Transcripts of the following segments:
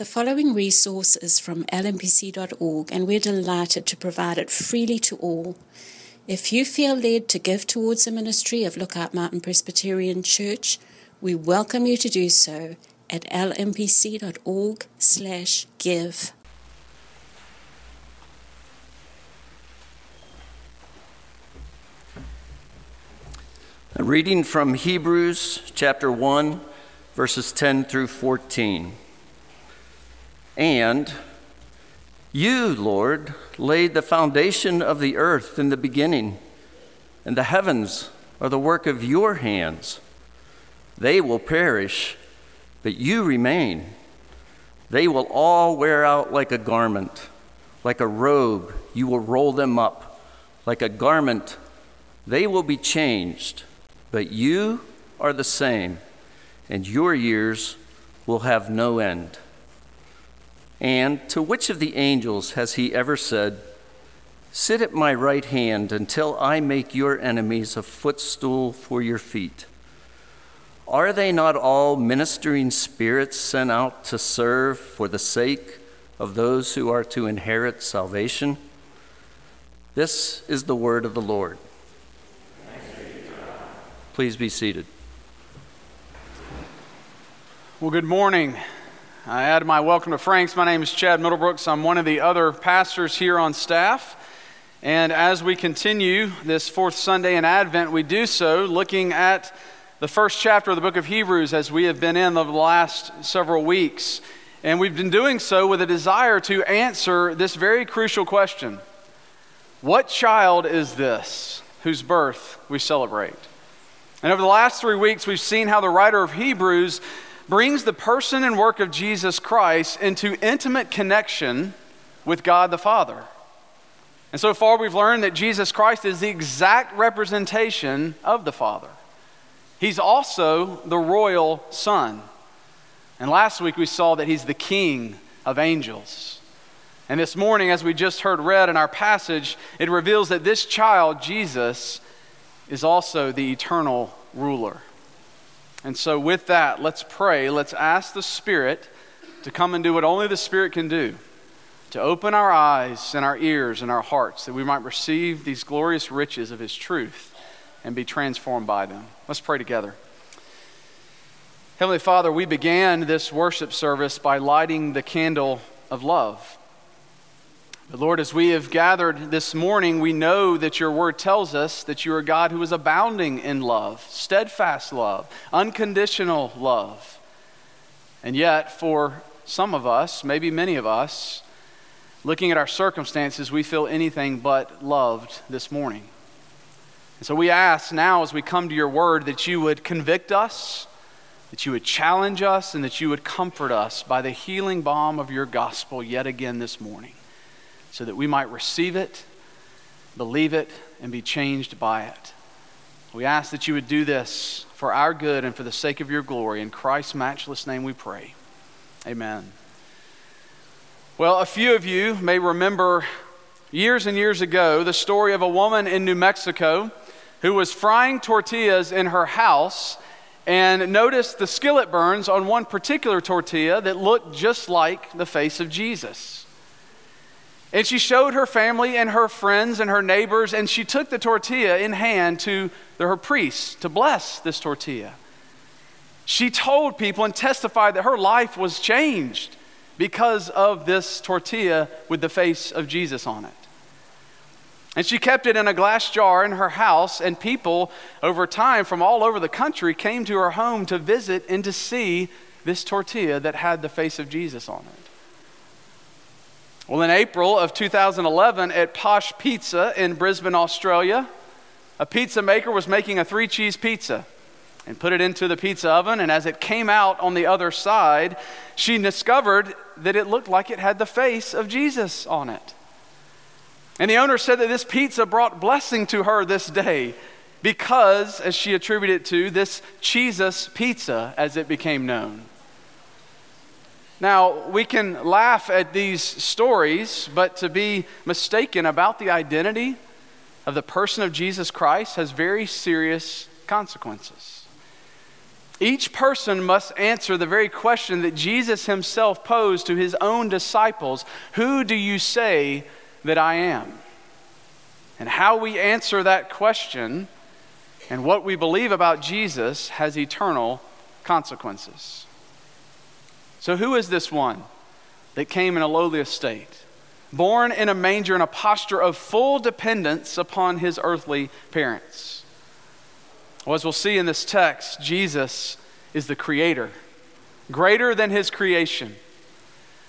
The following resource is from lmpc.org, and we're delighted to provide it freely to all. If you feel led to give towards the ministry of Lookout Mountain Presbyterian Church, we welcome you to do so at lmpc.org/give. A reading from Hebrews chapter 1, verses 10 through 14. And you, Lord, laid the foundation of the earth in the beginning, and the heavens are the work of your hands. They will perish, but you remain. They will all wear out like a garment. Like a robe, you will roll them up. Like a garment, they will be changed but you are the same, and your years will have no end. And to which of the angels has he ever said, Sit at my right hand until I make your enemies a footstool for your feet? Are they not all ministering spirits sent out to serve for the sake of those who are to inherit salvation? This is the word of the Lord. Please be seated. Well, good morning. I add my welcome to Frank's. My name is Chad Middlebrooks. I'm one of the other pastors here on staff. And as we continue this fourth Sunday in Advent, we do so looking at the first chapter of the book of Hebrews as we have been in the last several weeks. And we've been doing so with a desire to answer this very crucial question What child is this whose birth we celebrate? And over the last three weeks, we've seen how the writer of Hebrews brings the person and work of Jesus Christ into intimate connection with God the Father. And so far, we've learned that Jesus Christ is the exact representation of the Father. He's also the royal Son. And last week, we saw that He's the King of angels. And this morning, as we just heard read in our passage, it reveals that this child, Jesus, is also the eternal ruler. And so, with that, let's pray. Let's ask the Spirit to come and do what only the Spirit can do to open our eyes and our ears and our hearts that we might receive these glorious riches of His truth and be transformed by them. Let's pray together. Heavenly Father, we began this worship service by lighting the candle of love. But Lord, as we have gathered this morning, we know that your word tells us that you are God who is abounding in love, steadfast love, unconditional love. And yet, for some of us, maybe many of us, looking at our circumstances, we feel anything but loved this morning. And so we ask now, as we come to your word, that you would convict us, that you would challenge us, and that you would comfort us by the healing balm of your gospel yet again this morning so that we might receive it, believe it, and be changed by it. We ask that you would do this for our good and for the sake of your glory. In Christ's matchless name we pray. Amen. Well, a few of you may remember years and years ago the story of a woman in New Mexico who was frying tortillas in her house and noticed the skillet burns on one particular tortilla that looked just like the face of Jesus. And she showed her family and her friends and her neighbors, and she took the tortilla in hand to her priest to bless this tortilla. She told people and testified that her life was changed because of this tortilla with the face of Jesus on it. And she kept it in a glass jar in her house, and people over time from all over the country came to her home to visit and to see this tortilla that had the face of Jesus on it. Well, in April of 2011 at Posh Pizza in Brisbane, Australia, a pizza maker was making a three cheese pizza and put it into the pizza oven. And as it came out on the other side, she discovered that it looked like it had the face of Jesus on it. And the owner said that this pizza brought blessing to her this day because, as she attributed it to, this Jesus pizza, as it became known. Now, we can laugh at these stories, but to be mistaken about the identity of the person of Jesus Christ has very serious consequences. Each person must answer the very question that Jesus himself posed to his own disciples Who do you say that I am? And how we answer that question and what we believe about Jesus has eternal consequences. So, who is this one that came in a lowly estate, born in a manger in a posture of full dependence upon his earthly parents? Well, as we'll see in this text, Jesus is the creator, greater than his creation.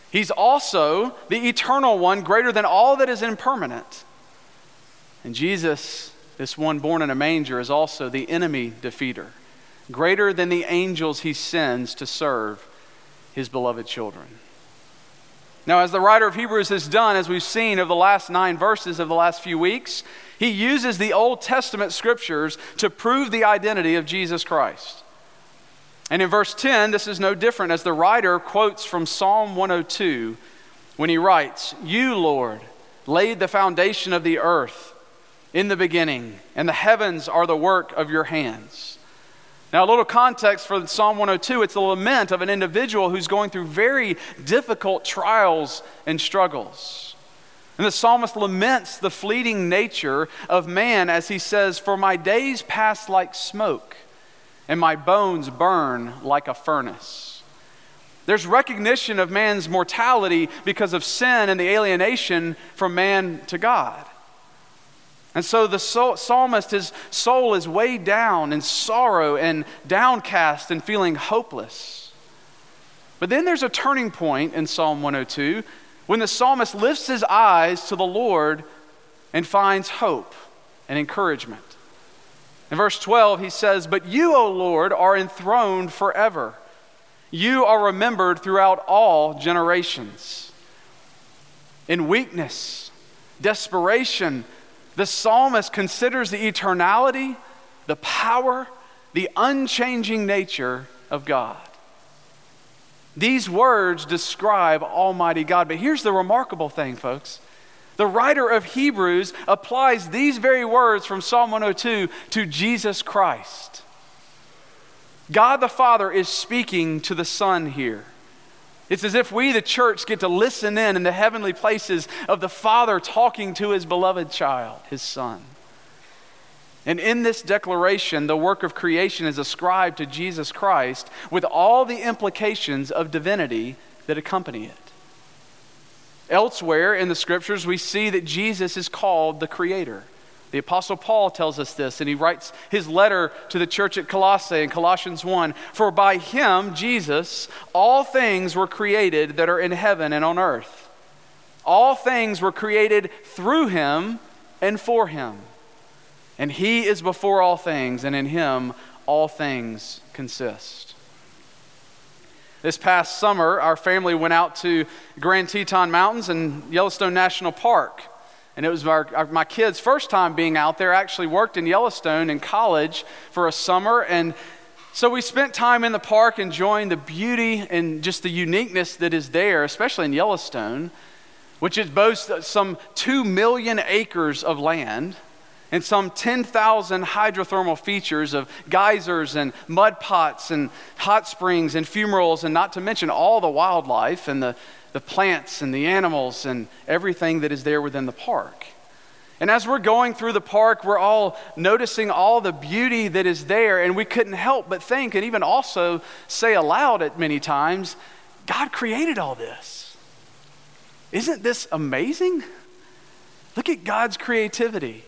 He's also the eternal one, greater than all that is impermanent. And Jesus, this one born in a manger, is also the enemy defeater, greater than the angels he sends to serve his beloved children. Now, as the writer of Hebrews has done, as we've seen over the last nine verses of the last few weeks, he uses the Old Testament scriptures to prove the identity of Jesus Christ. And in verse 10, this is no different as the writer quotes from Psalm 102 when he writes, You, Lord, laid the foundation of the earth in the beginning, and the heavens are the work of your hands. Now, a little context for Psalm 102 it's a lament of an individual who's going through very difficult trials and struggles. And the psalmist laments the fleeting nature of man as he says, For my days pass like smoke, and my bones burn like a furnace. There's recognition of man's mortality because of sin and the alienation from man to God. And so the psalmist, his soul is weighed down in sorrow and downcast and feeling hopeless. But then there's a turning point in Psalm 102 when the psalmist lifts his eyes to the Lord and finds hope and encouragement. In verse 12, he says, But you, O Lord, are enthroned forever. You are remembered throughout all generations. In weakness, desperation, the psalmist considers the eternality, the power, the unchanging nature of God. These words describe Almighty God. But here's the remarkable thing, folks. The writer of Hebrews applies these very words from Psalm 102 to Jesus Christ. God the Father is speaking to the Son here. It's as if we, the church, get to listen in in the heavenly places of the Father talking to his beloved child, his Son. And in this declaration, the work of creation is ascribed to Jesus Christ with all the implications of divinity that accompany it. Elsewhere in the scriptures, we see that Jesus is called the Creator. The Apostle Paul tells us this, and he writes his letter to the church at Colossae in Colossians 1 For by him, Jesus, all things were created that are in heaven and on earth. All things were created through him and for him. And he is before all things, and in him all things consist. This past summer, our family went out to Grand Teton Mountains and Yellowstone National Park. And it was our, our, my kids' first time being out there. I actually worked in Yellowstone in college for a summer. And so we spent time in the park enjoying the beauty and just the uniqueness that is there, especially in Yellowstone, which is boasts some 2 million acres of land and some 10,000 hydrothermal features of geysers and mud pots and hot springs and fumaroles, and not to mention all the wildlife and the the plants and the animals and everything that is there within the park. And as we're going through the park, we're all noticing all the beauty that is there, and we couldn't help but think and even also say aloud at many times, God created all this. Isn't this amazing? Look at God's creativity.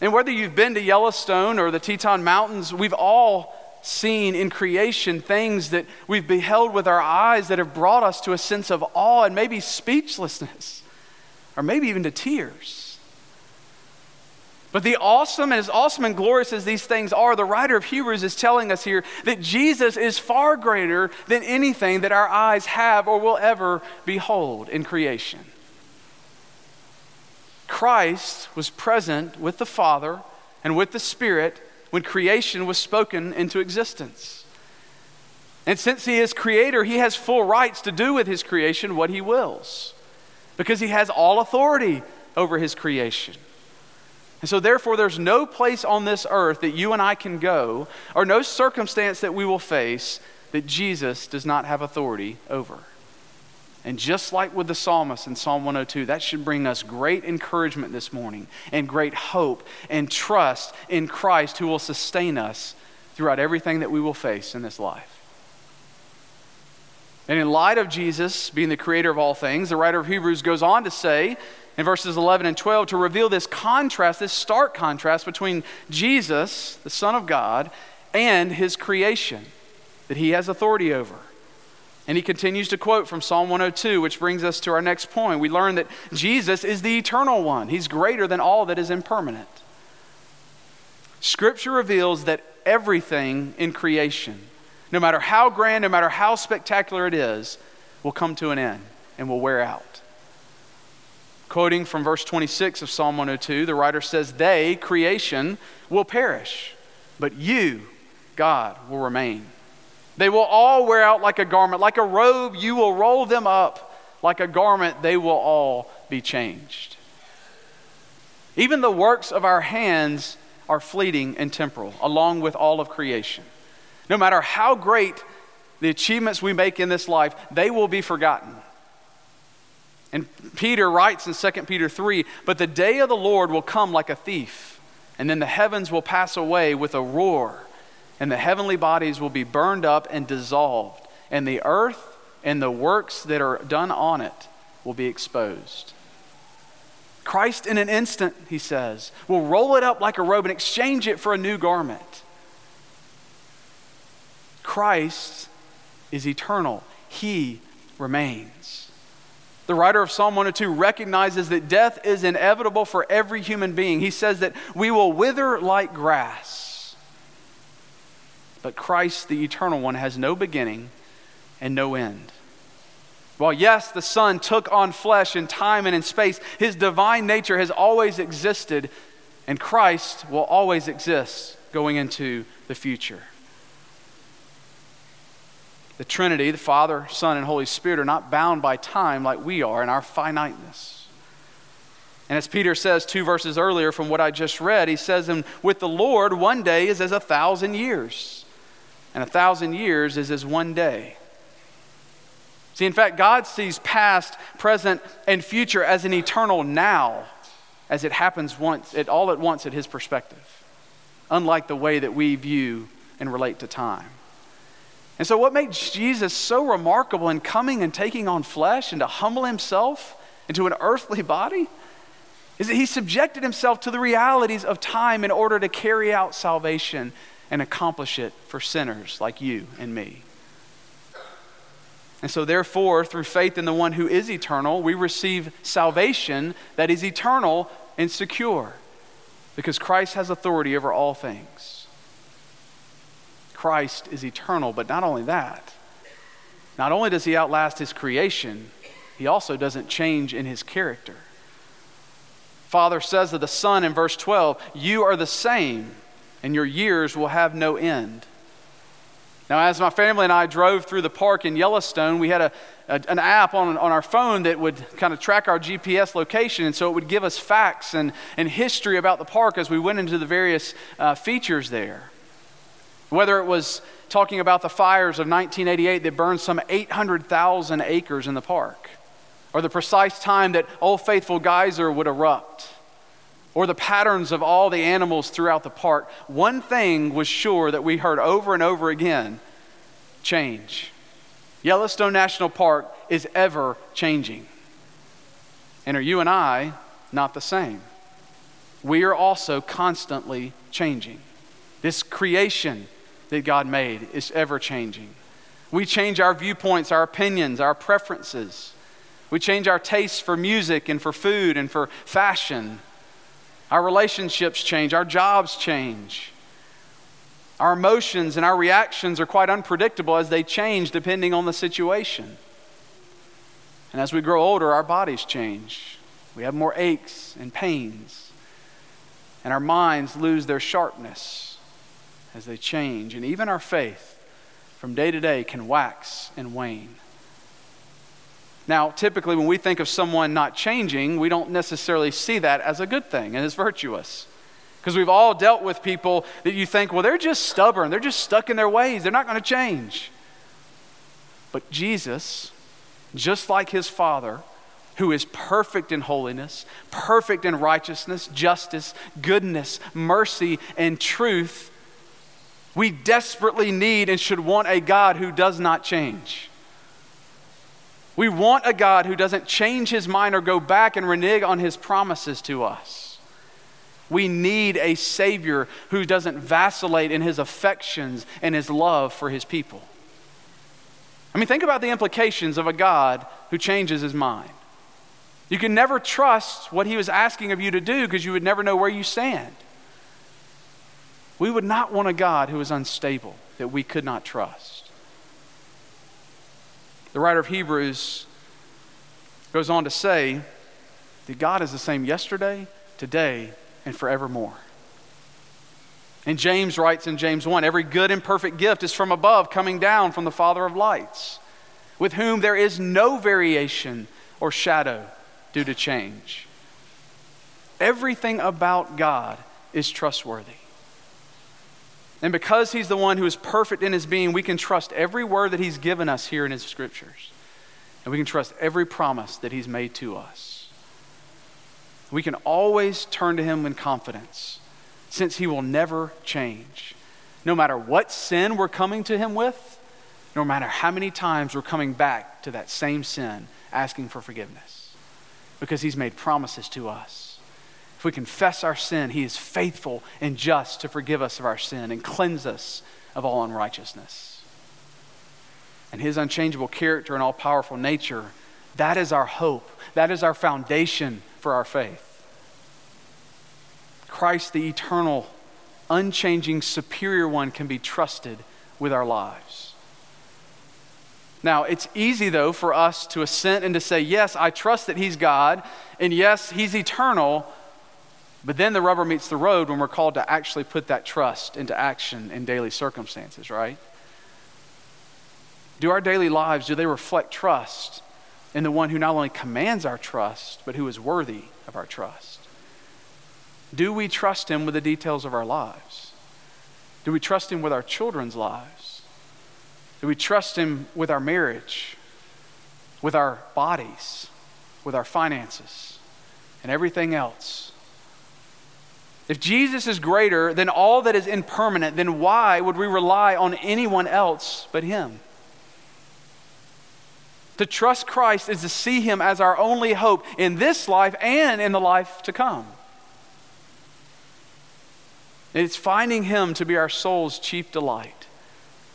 And whether you've been to Yellowstone or the Teton Mountains, we've all seen in creation things that we've beheld with our eyes that have brought us to a sense of awe and maybe speechlessness, or maybe even to tears. But the awesome, and as awesome and glorious as these things are, the writer of Hebrews is telling us here that Jesus is far greater than anything that our eyes have or will ever behold in creation. Christ was present with the Father and with the Spirit when creation was spoken into existence. And since he is creator, he has full rights to do with his creation what he wills because he has all authority over his creation. And so, therefore, there's no place on this earth that you and I can go, or no circumstance that we will face that Jesus does not have authority over. And just like with the psalmist in Psalm 102, that should bring us great encouragement this morning and great hope and trust in Christ who will sustain us throughout everything that we will face in this life. And in light of Jesus being the creator of all things, the writer of Hebrews goes on to say in verses 11 and 12 to reveal this contrast, this stark contrast between Jesus, the Son of God, and his creation that he has authority over. And he continues to quote from Psalm 102, which brings us to our next point. We learn that Jesus is the eternal one, he's greater than all that is impermanent. Scripture reveals that everything in creation, no matter how grand, no matter how spectacular it is, will come to an end and will wear out. Quoting from verse 26 of Psalm 102, the writer says, They, creation, will perish, but you, God, will remain. They will all wear out like a garment. Like a robe, you will roll them up. Like a garment, they will all be changed. Even the works of our hands are fleeting and temporal, along with all of creation. No matter how great the achievements we make in this life, they will be forgotten. And Peter writes in 2 Peter 3 But the day of the Lord will come like a thief, and then the heavens will pass away with a roar, and the heavenly bodies will be burned up and dissolved, and the earth and the works that are done on it will be exposed. Christ, in an instant, he says, will roll it up like a robe and exchange it for a new garment. Christ is eternal, he remains. The writer of Psalm 102 recognizes that death is inevitable for every human being. He says that we will wither like grass. But Christ, the eternal one, has no beginning and no end. While, yes, the Son took on flesh in time and in space, his divine nature has always existed, and Christ will always exist going into the future. The Trinity, the Father, Son, and Holy Spirit, are not bound by time like we are in our finiteness. And as Peter says two verses earlier from what I just read, he says, And with the Lord, one day is as a thousand years, and a thousand years is as one day. See, in fact, God sees past, present, and future as an eternal now, as it happens once, it, all at once at His perspective, unlike the way that we view and relate to time. And so, what makes Jesus so remarkable in coming and taking on flesh and to humble himself into an earthly body is that he subjected himself to the realities of time in order to carry out salvation and accomplish it for sinners like you and me. And so, therefore, through faith in the one who is eternal, we receive salvation that is eternal and secure because Christ has authority over all things. Christ is eternal. But not only that, not only does he outlast his creation, he also doesn't change in his character. Father says of the Son in verse 12, You are the same, and your years will have no end. Now, as my family and I drove through the park in Yellowstone, we had a, a, an app on, on our phone that would kind of track our GPS location. And so it would give us facts and, and history about the park as we went into the various uh, features there. Whether it was talking about the fires of 1988 that burned some 800,000 acres in the park, or the precise time that Old Faithful Geyser would erupt, or the patterns of all the animals throughout the park, one thing was sure that we heard over and over again change. Yellowstone National Park is ever changing. And are you and I not the same? We are also constantly changing. This creation that God made is ever changing. We change our viewpoints, our opinions, our preferences. We change our tastes for music and for food and for fashion. Our relationships change, our jobs change. Our emotions and our reactions are quite unpredictable as they change depending on the situation. And as we grow older, our bodies change. We have more aches and pains, and our minds lose their sharpness as they change. And even our faith from day to day can wax and wane. Now, typically, when we think of someone not changing, we don't necessarily see that as a good thing and as virtuous. Because we've all dealt with people that you think, well, they're just stubborn, they're just stuck in their ways, they're not going to change. But Jesus, just like his Father, who is perfect in holiness, perfect in righteousness, justice, goodness, mercy, and truth, we desperately need and should want a God who does not change. We want a God who doesn't change his mind or go back and renege on his promises to us. We need a Savior who doesn't vacillate in his affections and his love for his people. I mean, think about the implications of a God who changes his mind. You can never trust what he was asking of you to do because you would never know where you stand. We would not want a God who is unstable, that we could not trust. The writer of Hebrews goes on to say that God is the same yesterday, today, and forevermore. And James writes in James 1 Every good and perfect gift is from above, coming down from the Father of lights, with whom there is no variation or shadow due to change. Everything about God is trustworthy. And because He's the one who is perfect in His being, we can trust every word that He's given us here in His scriptures. And we can trust every promise that He's made to us. We can always turn to Him in confidence, since He will never change. No matter what sin we're coming to Him with, no matter how many times we're coming back to that same sin, asking for forgiveness, because He's made promises to us. If we confess our sin, He is faithful and just to forgive us of our sin and cleanse us of all unrighteousness. And His unchangeable character and all powerful nature, that is our hope. That is our foundation for our faith. Christ, the eternal, unchanging, superior one, can be trusted with our lives. Now, it's easy, though, for us to assent and to say, Yes, I trust that He's God, and yes, He's eternal, but then the rubber meets the road when we're called to actually put that trust into action in daily circumstances, right? Do our daily lives, do they reflect trust in the one who not only commands our trust, but who is worthy of our trust? Do we trust him with the details of our lives? Do we trust him with our children's lives? Do we trust him with our marriage, with our bodies, with our finances, and everything else? If Jesus is greater than all that is impermanent, then why would we rely on anyone else but Him? To trust Christ is to see Him as our only hope in this life and in the life to come. It's finding Him to be our soul's chief delight.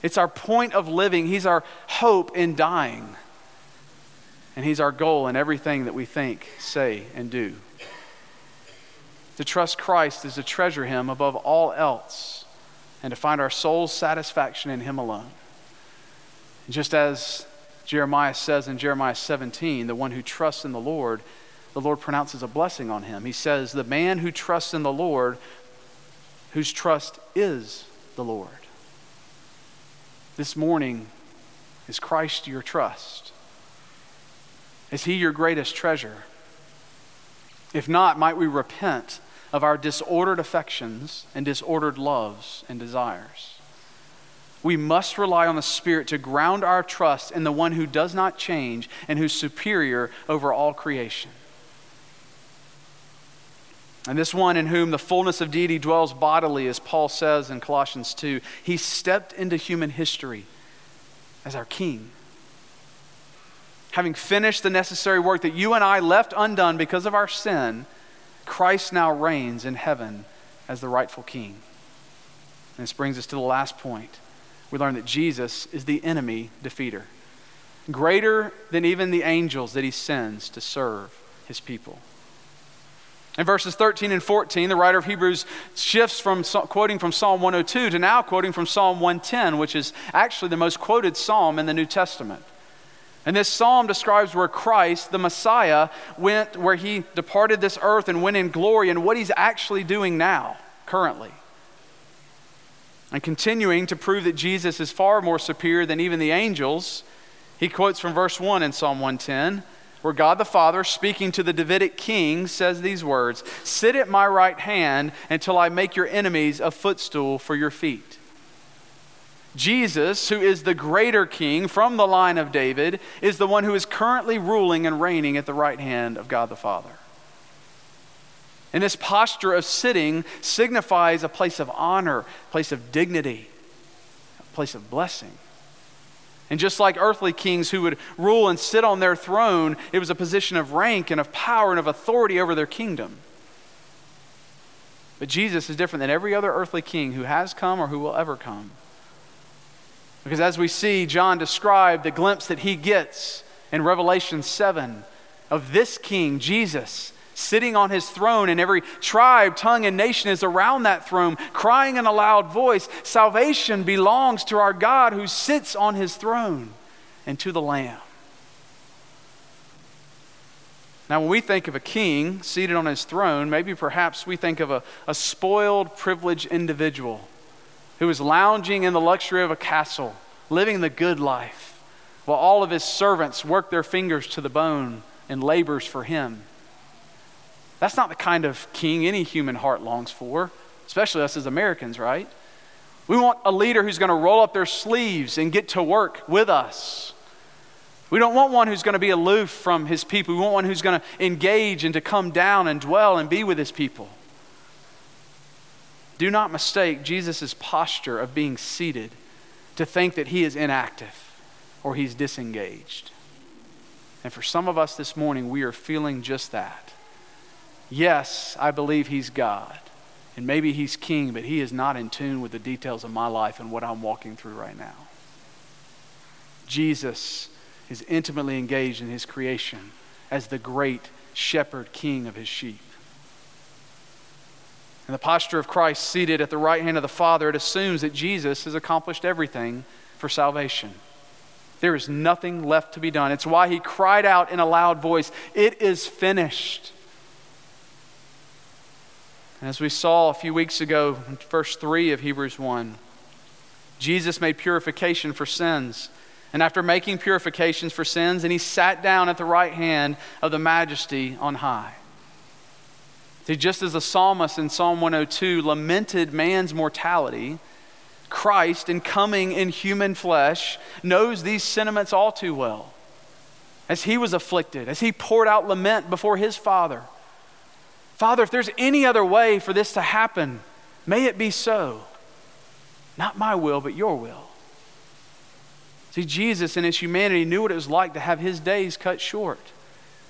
It's our point of living. He's our hope in dying. And He's our goal in everything that we think, say, and do. To trust Christ is to treasure Him above all else and to find our soul's satisfaction in Him alone. And just as Jeremiah says in Jeremiah 17, the one who trusts in the Lord, the Lord pronounces a blessing on him. He says, The man who trusts in the Lord, whose trust is the Lord. This morning, is Christ your trust? Is he your greatest treasure? If not, might we repent of our disordered affections and disordered loves and desires? We must rely on the Spirit to ground our trust in the one who does not change and who's superior over all creation. And this one in whom the fullness of deity dwells bodily, as Paul says in Colossians 2, he stepped into human history as our king having finished the necessary work that you and I left undone because of our sin, Christ now reigns in heaven as the rightful king. And this brings us to the last point. We learn that Jesus is the enemy defeater, greater than even the angels that he sends to serve his people. In verses 13 and 14, the writer of Hebrews shifts from quoting from Psalm 102 to now quoting from Psalm 110, which is actually the most quoted psalm in the New Testament. And this psalm describes where Christ, the Messiah, went, where he departed this earth and went in glory, and what he's actually doing now, currently. And continuing to prove that Jesus is far more superior than even the angels, He quotes from verse 1 in Psalm 110, where God the Father, speaking to the Davidic king, says these words Sit at my right hand until I make your enemies a footstool for your feet. Jesus, who is the greater king from the line of David, is the one who is currently ruling and reigning at the right hand of God the Father. And this posture of sitting signifies a place of honor, a place of dignity, a place of blessing. And just like earthly kings who would rule and sit on their throne, it was a position of rank and of power and of authority over their kingdom. But Jesus is different than every other earthly king who has come or who will ever come. Because as we see John describe the glimpse that he gets in Revelation 7 of this king, Jesus, sitting on his throne, and every tribe, tongue, and nation is around that throne, crying in a loud voice Salvation belongs to our God who sits on his throne and to the Lamb. Now, when we think of a king seated on his throne, maybe perhaps we think of a, a spoiled, privileged individual who is lounging in the luxury of a castle, living the good life, while all of his servants work their fingers to the bone and labors for him. That's not the kind of king any human heart longs for, especially us as Americans, right? We want a leader who's going to roll up their sleeves and get to work with us. We don't want one who's going to be aloof from his people. We want one who's going to engage and to come down and dwell and be with his people. Do not mistake Jesus' posture of being seated to think that he is inactive or he's disengaged. And for some of us this morning, we are feeling just that. Yes, I believe he's God. And maybe he's king, but he is not in tune with the details of my life and what I'm walking through right now. Jesus is intimately engaged in his creation as the great shepherd king of his sheep. In the posture of Christ seated at the right hand of the Father, it assumes that Jesus has accomplished everything for salvation. There is nothing left to be done. It's why he cried out in a loud voice, It is finished. And as we saw a few weeks ago in verse 3 of Hebrews 1, Jesus made purification for sins. And after making purifications for sins, and he sat down at the right hand of the majesty on high. See, just as the psalmist in Psalm 102 lamented man's mortality, Christ, in coming in human flesh, knows these sentiments all too well. As he was afflicted, as he poured out lament before his Father, Father, if there's any other way for this to happen, may it be so. Not my will, but your will. See, Jesus in his humanity knew what it was like to have his days cut short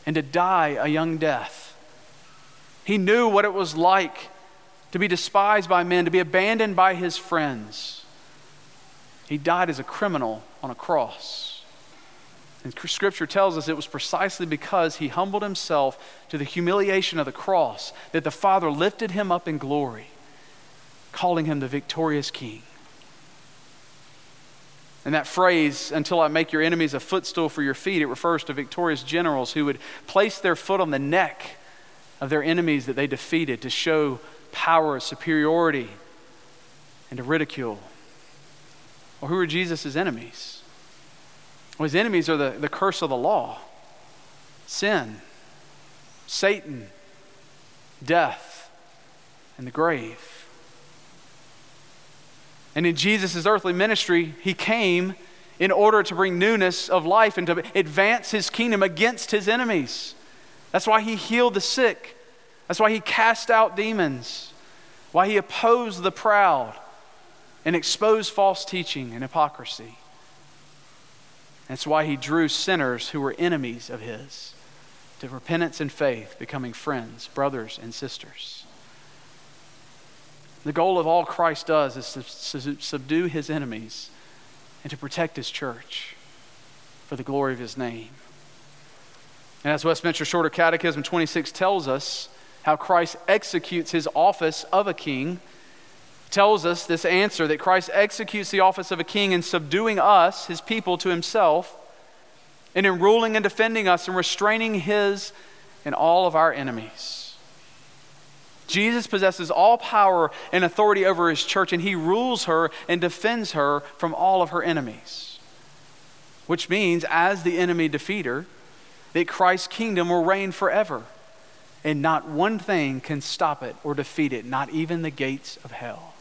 and to die a young death. He knew what it was like to be despised by men, to be abandoned by his friends. He died as a criminal on a cross. And scripture tells us it was precisely because he humbled himself to the humiliation of the cross that the Father lifted him up in glory, calling him the victorious king. And that phrase, until I make your enemies a footstool for your feet, it refers to victorious generals who would place their foot on the neck of their enemies that they defeated to show power, superiority, and to ridicule. Well, who are Jesus' enemies? Well, his enemies are the, the curse of the law sin, Satan, death, and the grave. And in Jesus' earthly ministry, he came in order to bring newness of life and to advance his kingdom against his enemies. That's why he healed the sick. That's why he cast out demons. Why he opposed the proud and exposed false teaching and hypocrisy. That's why he drew sinners who were enemies of his to repentance and faith, becoming friends, brothers, and sisters. The goal of all Christ does is to subdue his enemies and to protect his church for the glory of his name. And as Westminster Shorter Catechism 26 tells us, how Christ executes his office of a king tells us this answer that Christ executes the office of a king in subduing us, his people, to himself, and in ruling and defending us and restraining his and all of our enemies. Jesus possesses all power and authority over his church, and he rules her and defends her from all of her enemies. which means, as the enemy defeater, that Christ's kingdom will reign forever. And not one thing can stop it or defeat it, not even the gates of hell.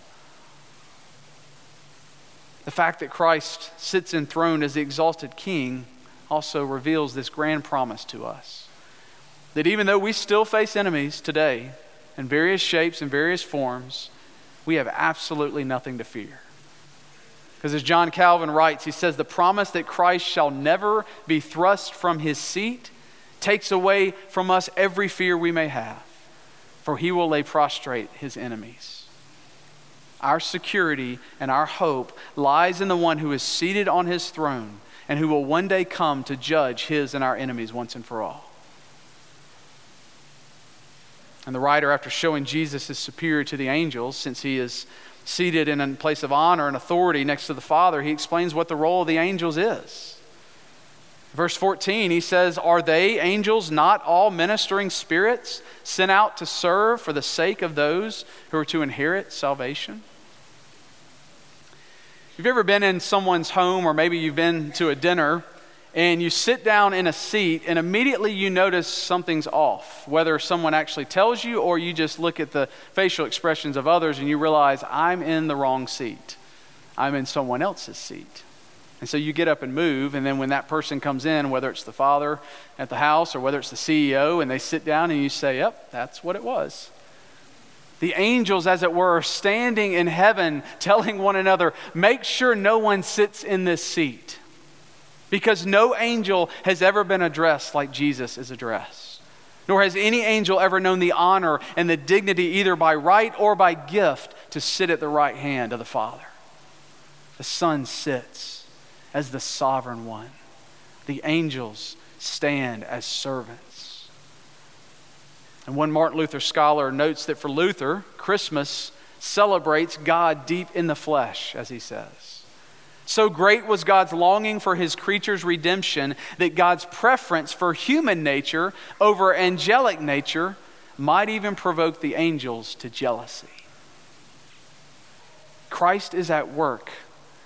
The fact that Christ sits enthroned as the exalted king also reveals this grand promise to us that even though we still face enemies today in various shapes and various forms, we have absolutely nothing to fear. Because as John Calvin writes, he says, The promise that Christ shall never be thrust from his seat takes away from us every fear we may have, for he will lay prostrate his enemies. Our security and our hope lies in the one who is seated on his throne and who will one day come to judge his and our enemies once and for all. And the writer, after showing Jesus is superior to the angels, since he is seated in a place of honor and authority next to the Father, he explains what the role of the angels is. Verse 14, he says, Are they angels not all ministering spirits sent out to serve for the sake of those who are to inherit salvation? Have you ever been in someone's home, or maybe you've been to a dinner, and you sit down in a seat, and immediately you notice something's off, whether someone actually tells you or you just look at the facial expressions of others and you realize, I'm in the wrong seat. I'm in someone else's seat. And so you get up and move, and then when that person comes in, whether it's the father at the house or whether it's the CEO, and they sit down and you say, Yep, that's what it was. The angels, as it were, standing in heaven telling one another, Make sure no one sits in this seat because no angel has ever been addressed like Jesus is addressed. Nor has any angel ever known the honor and the dignity, either by right or by gift, to sit at the right hand of the Father. The Son sits as the sovereign one, the angels stand as servants. And one Martin Luther scholar notes that for Luther, Christmas celebrates God deep in the flesh, as he says. So great was God's longing for his creature's redemption that God's preference for human nature over angelic nature might even provoke the angels to jealousy. Christ is at work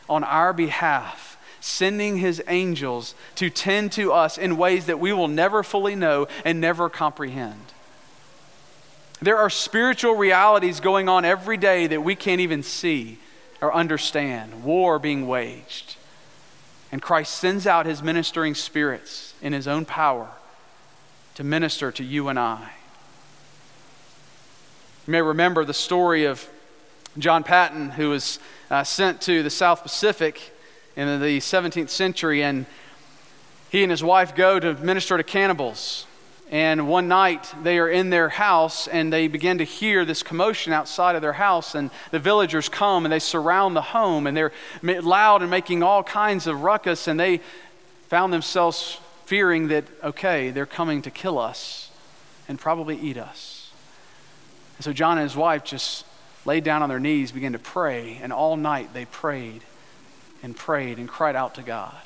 on our behalf, sending his angels to tend to us in ways that we will never fully know and never comprehend. There are spiritual realities going on every day that we can't even see or understand, war being waged. And Christ sends out his ministering spirits in his own power to minister to you and I. You may remember the story of John Paton, who was uh, sent to the South Pacific in the 17th century, and he and his wife go to minister to cannibals. And one night they are in their house and they begin to hear this commotion outside of their house. And the villagers come and they surround the home and they're loud and making all kinds of ruckus. And they found themselves fearing that, okay, they're coming to kill us and probably eat us. And so John and his wife just laid down on their knees, began to pray. And all night they prayed and prayed and cried out to God.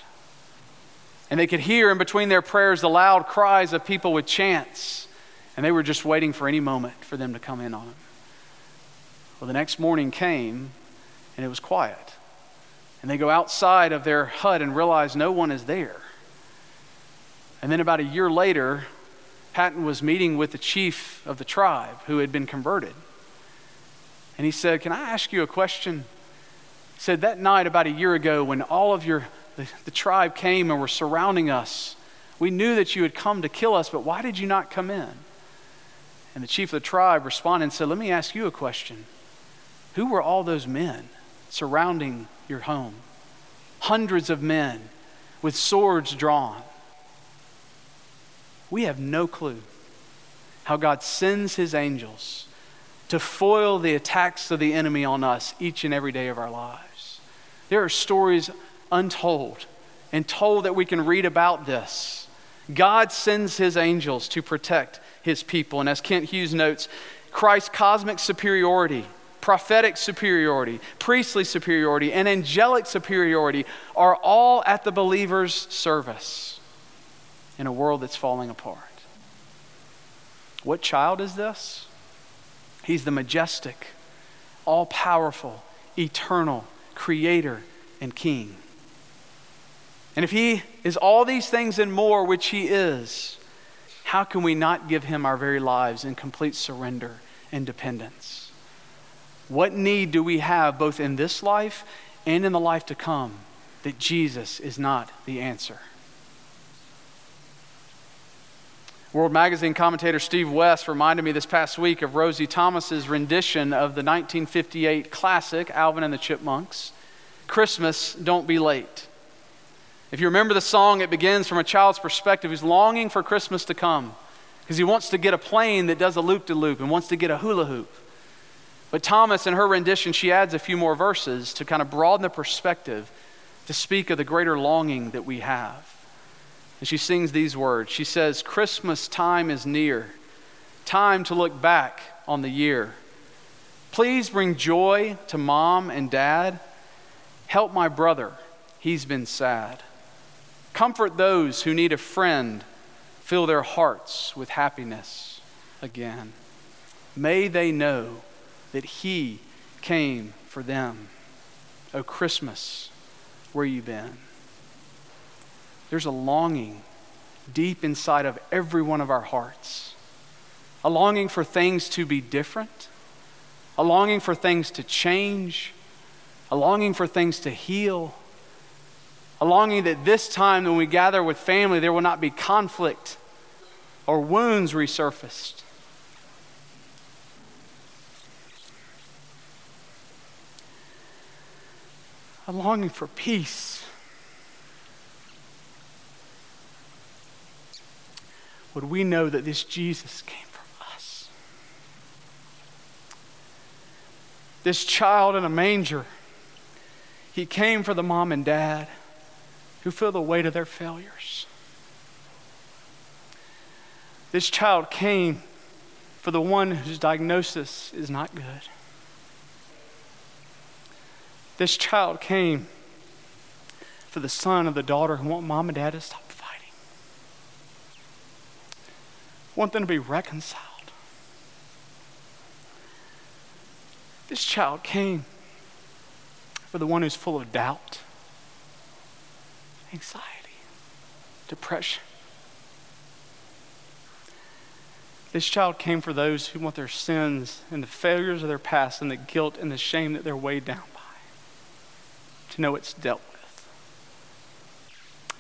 And they could hear in between their prayers the loud cries of people with chants. And they were just waiting for any moment for them to come in on them. Well, the next morning came and it was quiet. And they go outside of their hut and realize no one is there. And then about a year later, Paton was meeting with the chief of the tribe who had been converted. And he said, Can I ask you a question? He said, That night, about a year ago, when all of your the, the tribe came and were surrounding us. We knew that you had come to kill us, but why did you not come in? And the chief of the tribe responded and said, Let me ask you a question. Who were all those men surrounding your home? Hundreds of men with swords drawn. We have no clue how God sends his angels to foil the attacks of the enemy on us each and every day of our lives. There are stories untold and told that we can read about this. God sends his angels to protect his people. And as Kent Hughes notes, Christ's cosmic superiority, prophetic superiority, priestly superiority, and angelic superiority are all at the believer's service in a world that's falling apart. What child is this? He's the majestic, all powerful, eternal creator and king. And if He is all these things and more, which He is, how can we not give Him our very lives in complete surrender and dependence? What need do we have both in this life and in the life to come that Jesus is not the answer? World Magazine commentator Steve West reminded me this past week of Rosie Thomas's rendition of the 1958 classic Alvin and the Chipmunks, Christmas Don't Be Late. If you remember the song, it begins from a child's perspective who's longing for Christmas to come because he wants to get a plane that does a loop de loop and wants to get a hula hoop. But Thomas, in her rendition, she adds a few more verses to kind of broaden the perspective to speak of the greater longing that we have. And she sings these words. She says, Christmas time is near, time to look back on the year. Please bring joy to mom and dad. Help my brother, he's been sad. Comfort those who need a friend. Fill their hearts with happiness again. May they know that he came for them. Oh, Christmas, where you been? there's a longing deep inside of every one of our hearts a longing for things to be different, a longing for things to change, a longing for things to heal, a longing that this time when we gather with family, there will not be conflict or wounds resurfaced. A longing for peace would we know that this Jesus came from us? This child in a manger, he came for the mom and dad who feel the weight of their failures. This child came for the one whose diagnosis is not good. This child came for the son or the daughter who want mom and dad to stop fighting, want them to be reconciled. This child came for the one who's full of doubt, anxiety, depression. This child came for those who want their sins and the failures of their past and the guilt and the shame that they're weighed down by to know it's dealt with.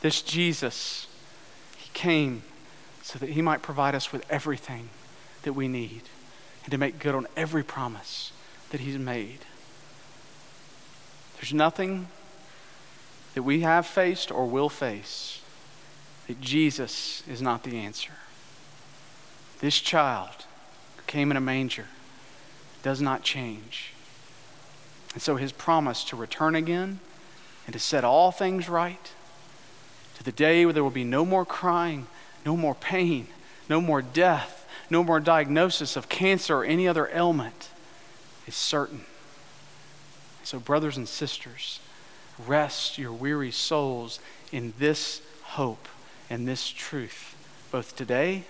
This Jesus, he came so that He might provide us with everything that we need and to make good on every promise that He's made. There's nothing that we have faced or will face that Jesus is not the answer. This child who came in a manger does not change. And so his promise to return again and to set all things right to the day where there will be no more crying, no more pain, no more death, no more diagnosis of cancer or any other ailment is certain. So, brothers and sisters, rest your weary souls in this hope and this truth, both today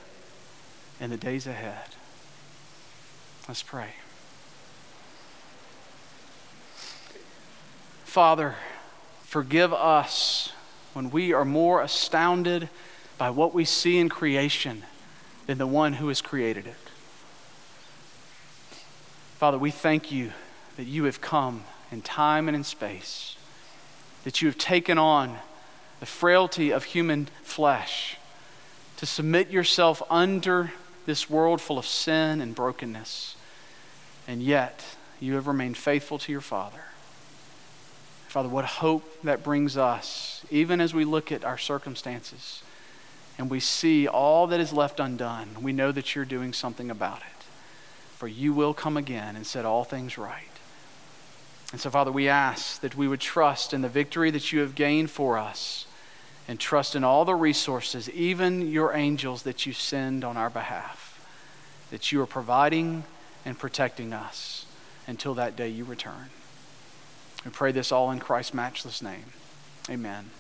and the days ahead. Let's pray. Father, forgive us when we are more astounded by what we see in creation than the one who has created it. Father, we thank you that you have come in time and in space, that you have taken on the frailty of human flesh to submit yourself under this world full of sin and brokenness. And yet, you have remained faithful to your Father. Father, what hope that brings us, even as we look at our circumstances and we see all that is left undone, we know that you're doing something about it. For you will come again and set all things right. And so, Father, we ask that we would trust in the victory that you have gained for us and trust in all the resources, even your angels that you send on our behalf, that you are providing and protecting us until that day you return. We pray this all in Christ's matchless name. Amen.